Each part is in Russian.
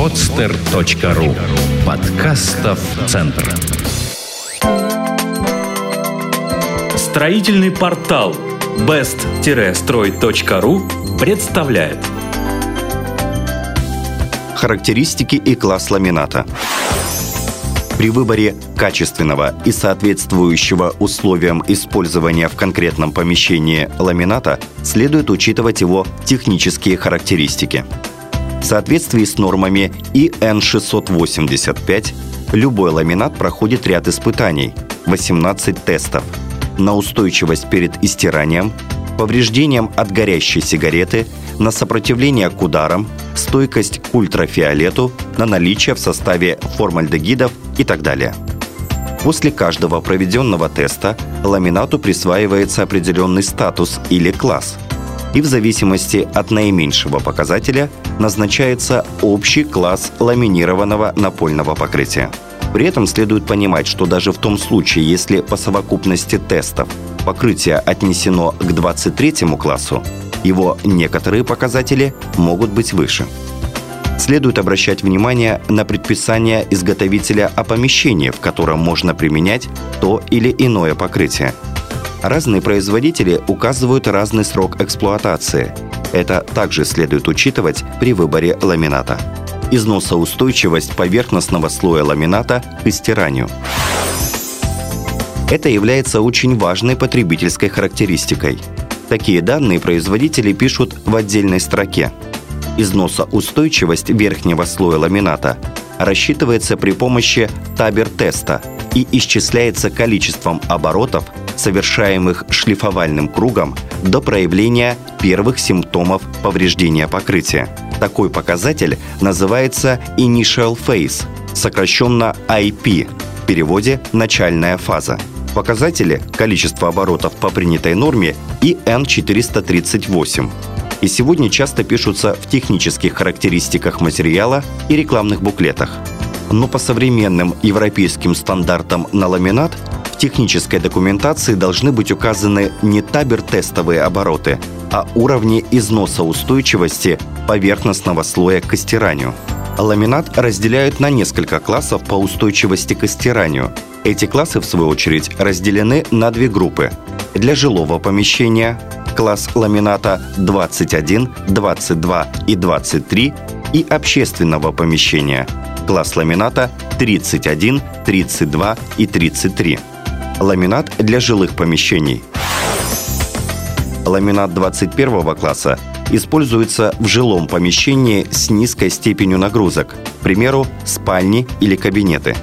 podster.ru Подкастов Центр. Строительный портал best-строй.ру представляет. Характеристики и класс ламината – при выборе качественного и соответствующего условиям использования в конкретном помещении ламината следует учитывать его технические характеристики. В соответствии с нормами ИН 685 любой ламинат проходит ряд испытаний, 18 тестов, на устойчивость перед истиранием, повреждением от горящей сигареты, на сопротивление к ударам, стойкость к ультрафиолету, на наличие в составе формальдегидов и так далее. После каждого проведенного теста ламинату присваивается определенный статус или класс. И в зависимости от наименьшего показателя назначается общий класс ламинированного напольного покрытия. При этом следует понимать, что даже в том случае, если по совокупности тестов покрытие отнесено к 23 классу, его некоторые показатели могут быть выше – следует обращать внимание на предписание изготовителя о помещении, в котором можно применять то или иное покрытие. Разные производители указывают разный срок эксплуатации. Это также следует учитывать при выборе ламината. Износоустойчивость поверхностного слоя ламината к стиранию. Это является очень важной потребительской характеристикой. Такие данные производители пишут в отдельной строке – Износоустойчивость верхнего слоя ламината рассчитывается при помощи табер-теста и исчисляется количеством оборотов, совершаемых шлифовальным кругом до проявления первых симптомов повреждения покрытия. Такой показатель называется Initial Phase, сокращенно IP, в переводе «начальная фаза». Показатели – количество оборотов по принятой норме и N438 и сегодня часто пишутся в технических характеристиках материала и рекламных буклетах. Но по современным европейским стандартам на ламинат технической документации должны быть указаны не табер-тестовые обороты, а уровни износа устойчивости поверхностного слоя к стиранию. Ламинат разделяют на несколько классов по устойчивости к стиранию. Эти классы, в свою очередь, разделены на две группы. Для жилого помещения класс ламината 21, 22 и 23 и общественного помещения, класс ламината 31, 32 и 33. Ламинат для жилых помещений. Ламинат 21 класса используется в жилом помещении с низкой степенью нагрузок, к примеру, спальни или кабинеты.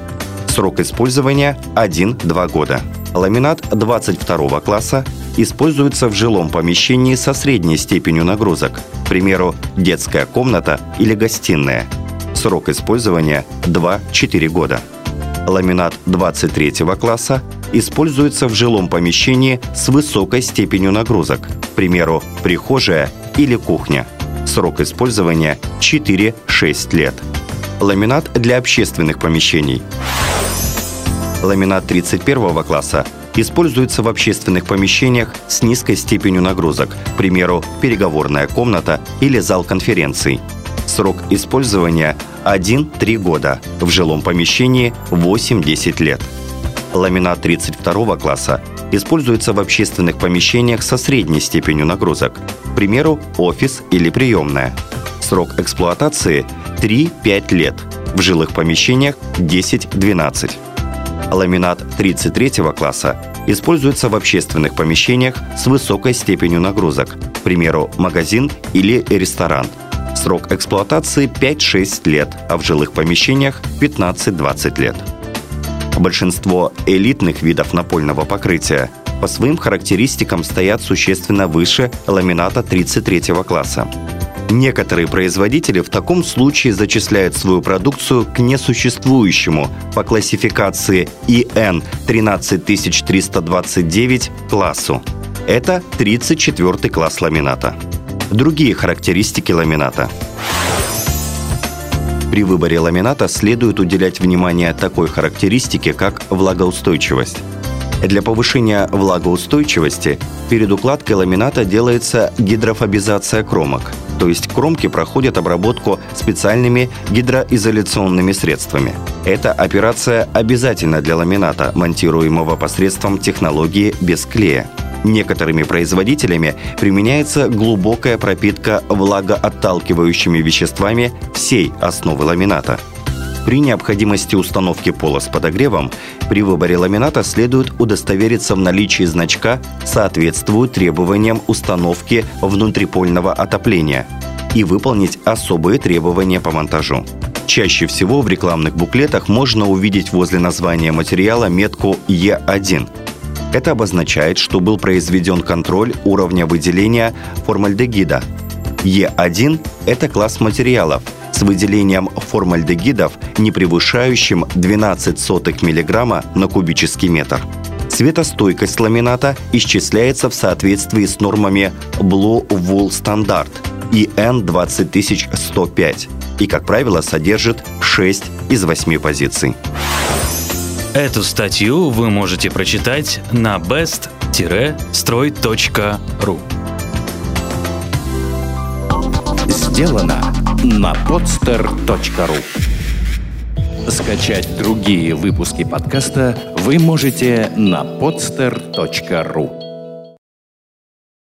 Срок использования 1-2 года. Ламинат 22 класса используется в жилом помещении со средней степенью нагрузок, к примеру, детская комната или гостиная. Срок использования 2-4 года. Ламинат 23 класса используется в жилом помещении с высокой степенью нагрузок, к примеру, прихожая или кухня. Срок использования 4-6 лет. Ламинат для общественных помещений. Ламинат 31 класса используется в общественных помещениях с низкой степенью нагрузок, к примеру, переговорная комната или зал конференций. Срок использования 1-3 года, в жилом помещении 8-10 лет. Ламинат 32 класса используется в общественных помещениях со средней степенью нагрузок, к примеру, офис или приемная. Срок эксплуатации 3-5 лет, в жилых помещениях 10-12. Ламинат 33 класса используется в общественных помещениях с высокой степенью нагрузок, к примеру, магазин или ресторан. Срок эксплуатации 5-6 лет, а в жилых помещениях 15-20 лет. Большинство элитных видов напольного покрытия по своим характеристикам стоят существенно выше ламината 33 класса. Некоторые производители в таком случае зачисляют свою продукцию к несуществующему по классификации ИН 13329 классу. Это 34 класс ламината. Другие характеристики ламината. При выборе ламината следует уделять внимание такой характеристике, как влагоустойчивость. Для повышения влагоустойчивости перед укладкой ламината делается гидрофобизация кромок, то есть кромки проходят обработку специальными гидроизоляционными средствами. Эта операция обязательна для ламината, монтируемого посредством технологии без клея. Некоторыми производителями применяется глубокая пропитка влагоотталкивающими веществами всей основы ламината. При необходимости установки пола с подогревом при выборе ламината следует удостовериться в наличии значка «Соответствует требованиям установки внутрипольного отопления» и выполнить особые требования по монтажу. Чаще всего в рекламных буклетах можно увидеть возле названия материала метку Е1. Это обозначает, что был произведен контроль уровня выделения формальдегида. Е1 – это класс материалов с выделением формальдегидов, не превышающим 12 сотых миллиграмма на кубический метр. Светостойкость ламината исчисляется в соответствии с нормами Blue Wool Standard EN 20105 и, как правило, содержит 6 из 8 позиций. Эту статью вы можете прочитать на best-строй.ру Сделано на podster.ru Скачать другие выпуски подкаста вы можете на podster.ru